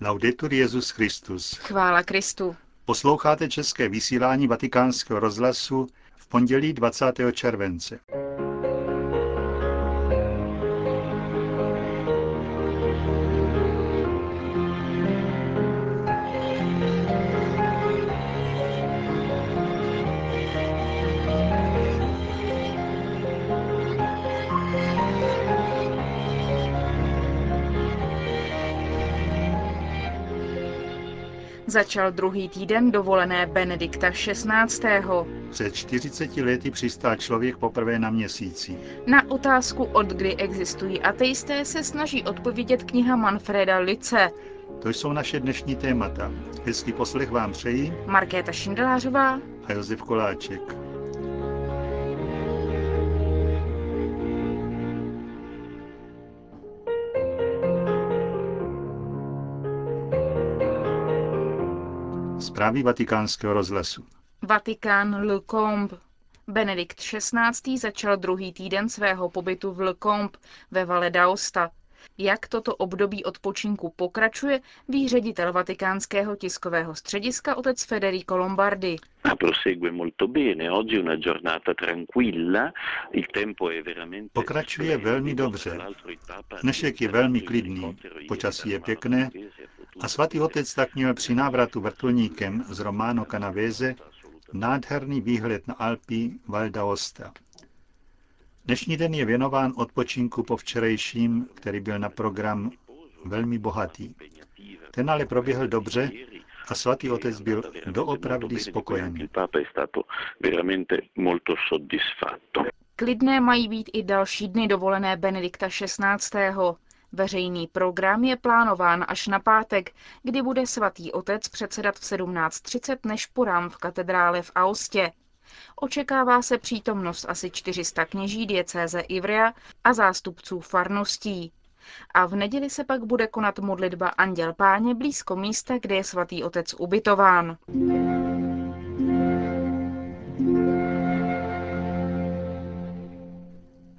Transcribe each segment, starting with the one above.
Laudetur Jezus Christus. Chvála Kristu. Posloucháte české vysílání Vatikánského rozhlasu v pondělí 20. července. Začal druhý týden dovolené Benedikta XVI. Před 40 lety přistál člověk poprvé na měsíci. Na otázku, od kdy existují ateisté, se snaží odpovědět kniha Manfreda Lice. To jsou naše dnešní témata. Hezký poslech vám přejí Markéta Šindelářová a Josef Koláček. Zprávy vatikánského rozhlasu. Vatikán Le Combe. Benedikt XVI. začal druhý týden svého pobytu v Le Combe ve Valle d'Aosta. Jak toto období odpočinku pokračuje, ví ředitel vatikánského tiskového střediska otec Federico Lombardi. Pokračuje velmi dobře. Dnešek je velmi klidný, počasí je pěkné a svatý otec tak měl při návratu vrtulníkem z Romano Canavese nádherný výhled na Alpy Val d'Aosta. Dnešní den je věnován odpočinku po včerejším, který byl na program velmi bohatý. Ten ale proběhl dobře a svatý otec byl doopravdy spokojený. Klidné mají být i další dny dovolené Benedikta XVI. Veřejný program je plánován až na pátek, kdy bude svatý otec předsedat v 17.30 nešporám v katedrále v Austě. Očekává se přítomnost asi 400 kněží diecéze Ivrea a zástupců farností. A v neděli se pak bude konat modlitba Anděl Páně blízko místa, kde je svatý otec ubytován.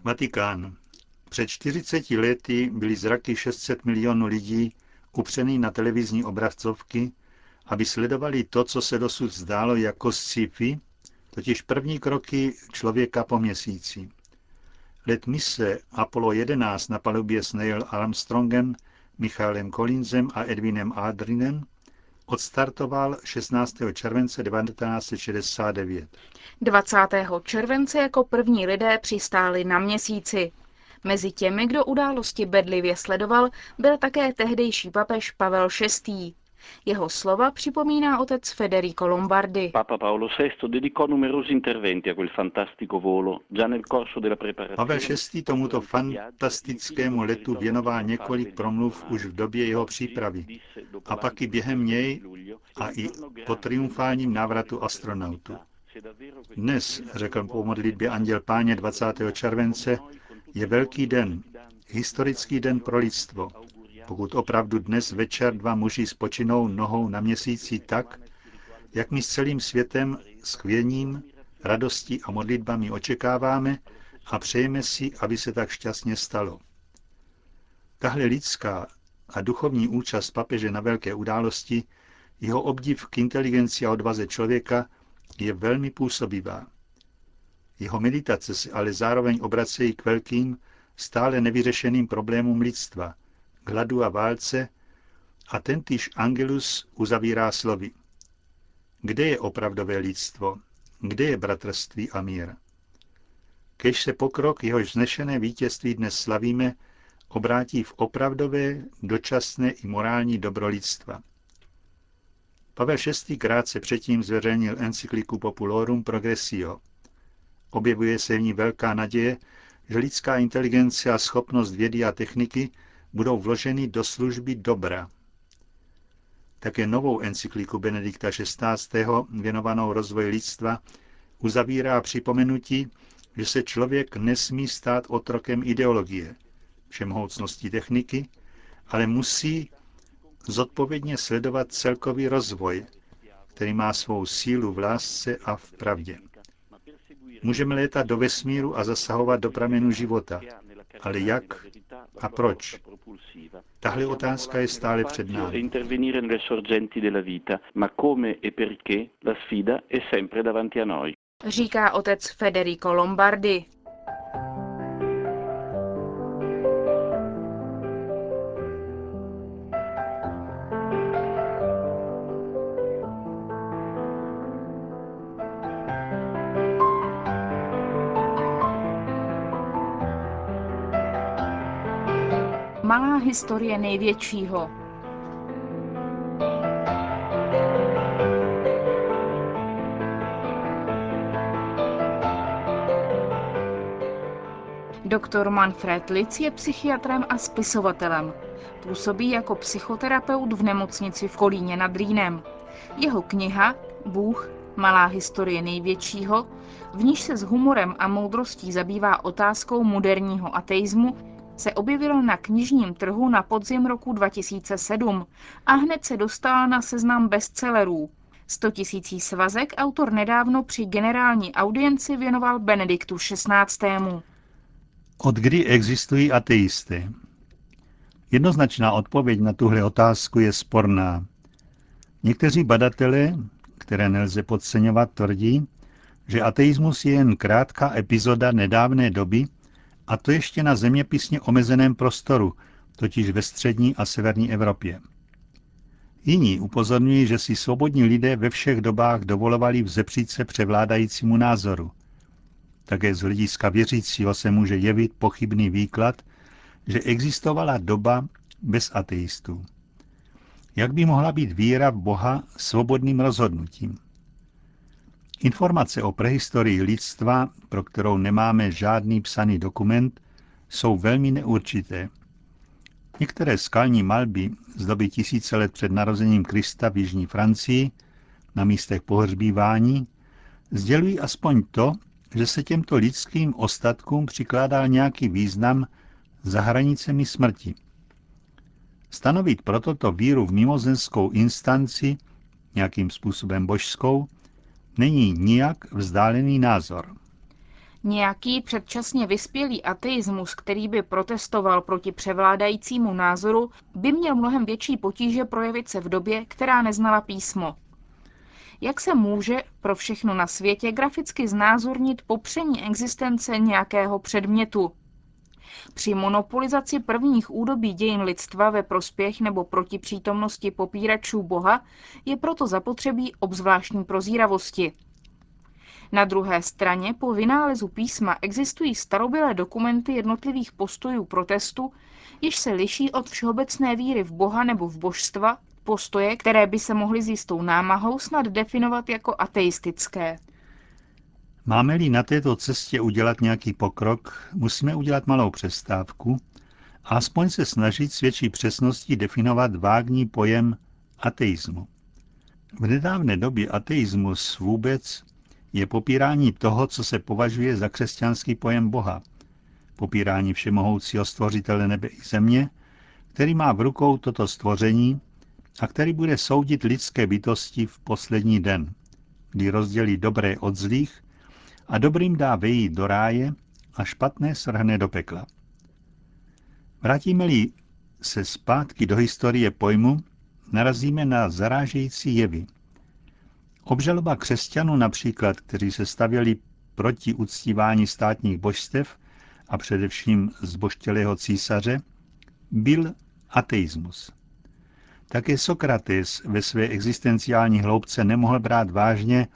Vatikán. Před 40 lety byly zraky 600 milionů lidí upřený na televizní obrazcovky, aby sledovali to, co se dosud zdálo jako sci-fi, totiž první kroky člověka po měsíci. Let mise Apollo 11 na palubě s Neil Armstrongem, Michaelem Collinsem a Edwinem Aldrinem odstartoval 16. července 1969. 20. července jako první lidé přistáli na měsíci. Mezi těmi, kdo události bedlivě sledoval, byl také tehdejší papež Pavel VI. Jeho slova připomíná otec Federico Lombardi. Papa Paolo VI dedicò numerosi interventi a quel fantastico volo già nel corso della preparazione. Pavel VI tomuto fantastickému letu věnoval několik promluv už v době jeho přípravy a pak i během něj a i po triumfálním návratu astronautů. Dnes, řekl po modlitbě Anděl Páně 20. července, je velký den, historický den pro lidstvo, pokud opravdu dnes večer dva muži spočinou nohou na měsíci tak, jak my s celým světem, s chvěním, radostí a modlitbami očekáváme a přejeme si, aby se tak šťastně stalo. Tahle lidská a duchovní účast papeže na velké události, jeho obdiv k inteligenci a odvaze člověka je velmi působivá. Jeho meditace se ale zároveň obracejí k velkým, stále nevyřešeným problémům lidstva, hladu a válce, a tentýž Angelus uzavírá slovy. Kde je opravdové lidstvo? Kde je bratrství a mír? Kež se pokrok, jehož znešené vítězství dnes slavíme, obrátí v opravdové, dočasné i morální dobro lidstva. Pavel VI. krátce předtím zveřejnil encykliku Populorum Progressio, Objevuje se v ní velká naděje, že lidská inteligence a schopnost vědy a techniky budou vloženy do služby dobra. Také novou encykliku Benedikta XVI. věnovanou rozvoji lidstva uzavírá připomenutí, že se člověk nesmí stát otrokem ideologie, všemohoucností techniky, ale musí zodpovědně sledovat celkový rozvoj, který má svou sílu v lásce a v pravdě. Můžeme létat do vesmíru a zasahovat do pramenu života. Ale jak a proč? Tahle otázka je stále před námi. intervenire nelle sorgenti della historie největšího. Doktor Manfred Litz je psychiatrem a spisovatelem. Působí jako psychoterapeut v nemocnici v Kolíně nad Rýnem. Jeho kniha Bůh, malá historie největšího, v níž se s humorem a moudrostí zabývá otázkou moderního ateismu, se objevil na knižním trhu na podzim roku 2007 a hned se dostala na seznam bestsellerů. 100 tisící svazek autor nedávno při generální audienci věnoval Benediktu XVI. Od kdy existují ateisty? Jednoznačná odpověď na tuhle otázku je sporná. Někteří badatelé, které nelze podceňovat, tvrdí, že ateismus je jen krátká epizoda nedávné doby, a to ještě na zeměpisně omezeném prostoru, totiž ve střední a severní Evropě. Jiní upozorňují, že si svobodní lidé ve všech dobách dovolovali vzepřít se převládajícímu názoru. Také z hlediska věřícího se může jevit pochybný výklad, že existovala doba bez ateistů. Jak by mohla být víra v Boha svobodným rozhodnutím? Informace o prehistorii lidstva, pro kterou nemáme žádný psaný dokument, jsou velmi neurčité. Některé skalní malby z doby tisíce let před narozením Krista v jižní Francii, na místech pohřbívání, sdělují aspoň to, že se těmto lidským ostatkům přikládal nějaký význam za hranicemi smrti. Stanovit proto to víru v mimozemskou instanci, nějakým způsobem božskou, není nijak vzdálený názor. Nějaký předčasně vyspělý ateismus, který by protestoval proti převládajícímu názoru, by měl mnohem větší potíže projevit se v době, která neznala písmo. Jak se může pro všechno na světě graficky znázornit popření existence nějakého předmětu? Při monopolizaci prvních údobí dějin lidstva ve prospěch nebo proti přítomnosti popíračů Boha je proto zapotřebí obzvláštní prozíravosti. Na druhé straně po vynálezu písma existují starobylé dokumenty jednotlivých postojů protestu, jež se liší od všeobecné víry v Boha nebo v božstva, postoje, které by se mohly s jistou námahou snad definovat jako ateistické. Máme-li na této cestě udělat nějaký pokrok, musíme udělat malou přestávku a aspoň se snažit s větší přesností definovat vágní pojem ateismu. V nedávné době ateismus vůbec je popírání toho, co se považuje za křesťanský pojem Boha. Popírání všemohoucího stvořitele nebe i země, který má v rukou toto stvoření a který bude soudit lidské bytosti v poslední den, kdy rozdělí dobré od zlých a dobrým dá vejít do ráje a špatné srhne do pekla. Vrátíme-li se zpátky do historie pojmu, narazíme na zarážející jevy. Obžaloba křesťanů například, kteří se stavěli proti uctívání státních božstev a především zboštělého císaře, byl ateismus. Také Sokrates ve své existenciální hloubce nemohl brát vážně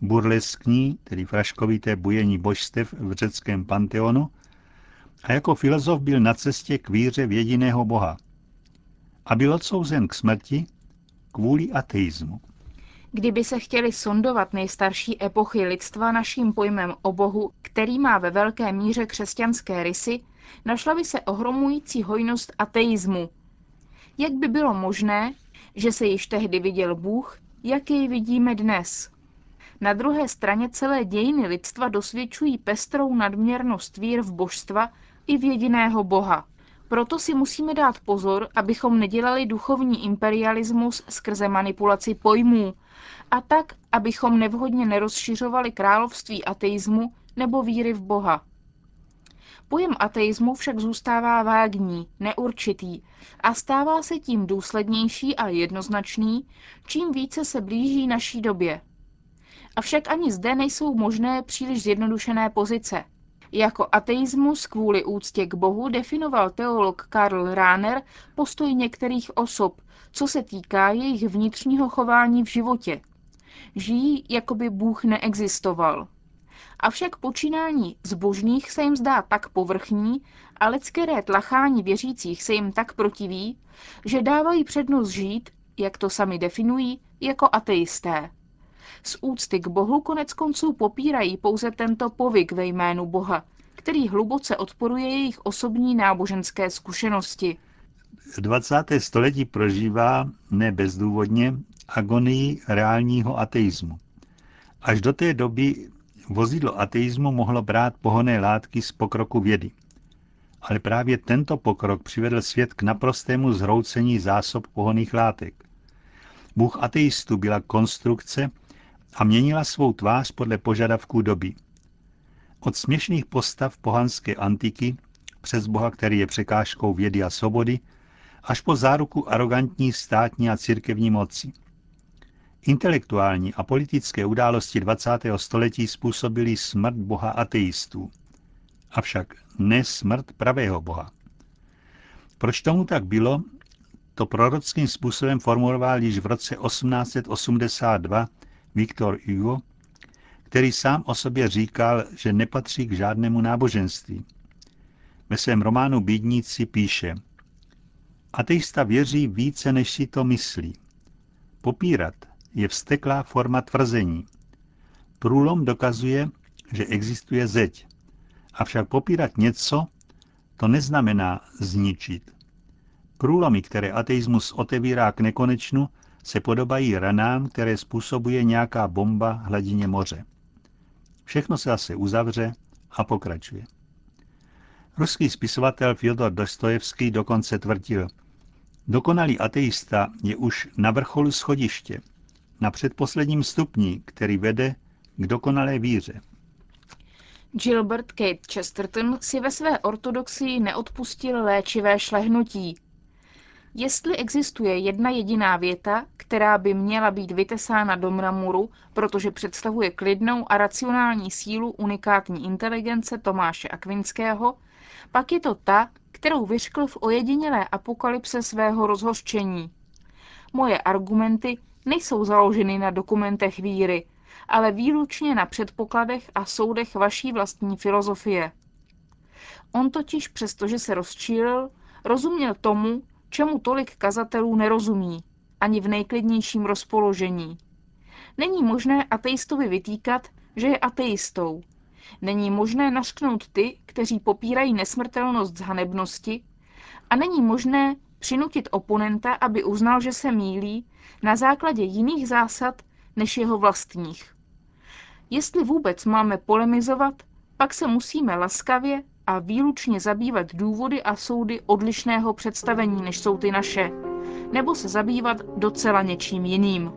burleskní, tedy fraškovité bujení božstev v řeckém panteonu, a jako filozof byl na cestě k víře v jediného boha. A byl odsouzen k smrti kvůli ateismu. Kdyby se chtěli sondovat nejstarší epochy lidstva naším pojmem o Bohu, který má ve velké míře křesťanské rysy, našla by se ohromující hojnost ateismu. Jak by bylo možné, že se již tehdy viděl Bůh, jak jej vidíme dnes? Na druhé straně celé dějiny lidstva dosvědčují pestrou nadměrnost vír v božstva i v jediného Boha. Proto si musíme dát pozor, abychom nedělali duchovní imperialismus skrze manipulaci pojmů, a tak, abychom nevhodně nerozšiřovali království ateismu nebo víry v Boha. Pojem ateismu však zůstává vágní, neurčitý a stává se tím důslednější a jednoznačný, čím více se blíží naší době. Avšak ani zde nejsou možné příliš zjednodušené pozice. Jako ateismus kvůli úctě k Bohu definoval teolog Karl Rahner postoj některých osob, co se týká jejich vnitřního chování v životě. Žijí, jako by Bůh neexistoval. Avšak počínání zbožných se jim zdá tak povrchní a lidské tlachání věřících se jim tak protiví, že dávají přednost žít, jak to sami definují, jako ateisté. Z úcty k Bohu konec konců popírají pouze tento povyk ve jménu Boha, který hluboce odporuje jejich osobní náboženské zkušenosti. 20. století prožívá ne bezdůvodně agonii reálního ateismu. Až do té doby vozidlo ateismu mohlo brát pohonné látky z pokroku vědy. Ale právě tento pokrok přivedl svět k naprostému zhroucení zásob pohonných látek. Bůh ateistů byla konstrukce a měnila svou tvář podle požadavků doby. Od směšných postav pohanské antiky přes Boha, který je překážkou vědy a svobody, až po záruku arrogantní státní a církevní moci. Intelektuální a politické události 20. století způsobily smrt boha ateistů. Avšak ne smrt pravého boha. Proč tomu tak bylo, to prorockým způsobem formuloval již v roce 1882 Viktor Hugo, který sám o sobě říkal, že nepatří k žádnému náboženství. Ve svém románu Bídníci píše Ateista věří více, než si to myslí. Popírat je vsteklá forma tvrzení. Průlom dokazuje, že existuje zeď. Avšak popírat něco, to neznamená zničit. Průlomy, které ateismus otevírá k nekonečnu, se podobají ranám, které způsobuje nějaká bomba hladině moře. Všechno se zase uzavře a pokračuje. Ruský spisovatel Fyodor Dostojevský dokonce tvrdil, dokonalý ateista je už na vrcholu schodiště, na předposledním stupni, který vede k dokonalé víře. Gilbert Kate Chesterton si ve své ortodoxii neodpustil léčivé šlehnutí. Jestli existuje jedna jediná věta, která by měla být vytesána do mramuru, protože představuje klidnou a racionální sílu unikátní inteligence Tomáše Akvinského, pak je to ta, kterou vyřkl v ojedinělé apokalypse svého rozhořčení. Moje argumenty nejsou založeny na dokumentech víry, ale výlučně na předpokladech a soudech vaší vlastní filozofie. On totiž, přestože se rozčílil, rozuměl tomu, čemu tolik kazatelů nerozumí, ani v nejklidnějším rozpoložení. Není možné ateistovi vytýkat, že je ateistou. Není možné našknout ty, kteří popírají nesmrtelnost z hanebnosti, a není možné přinutit oponenta, aby uznal, že se mílí, na základě jiných zásad než jeho vlastních. Jestli vůbec máme polemizovat, pak se musíme laskavě a výlučně zabývat důvody a soudy odlišného představení, než jsou ty naše, nebo se zabývat docela něčím jiným.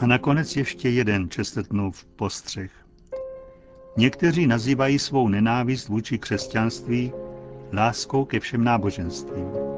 A nakonec ještě jeden Chestertonův postřeh. Někteří nazývají svou nenávist vůči křesťanství láskou ke všem náboženstvím.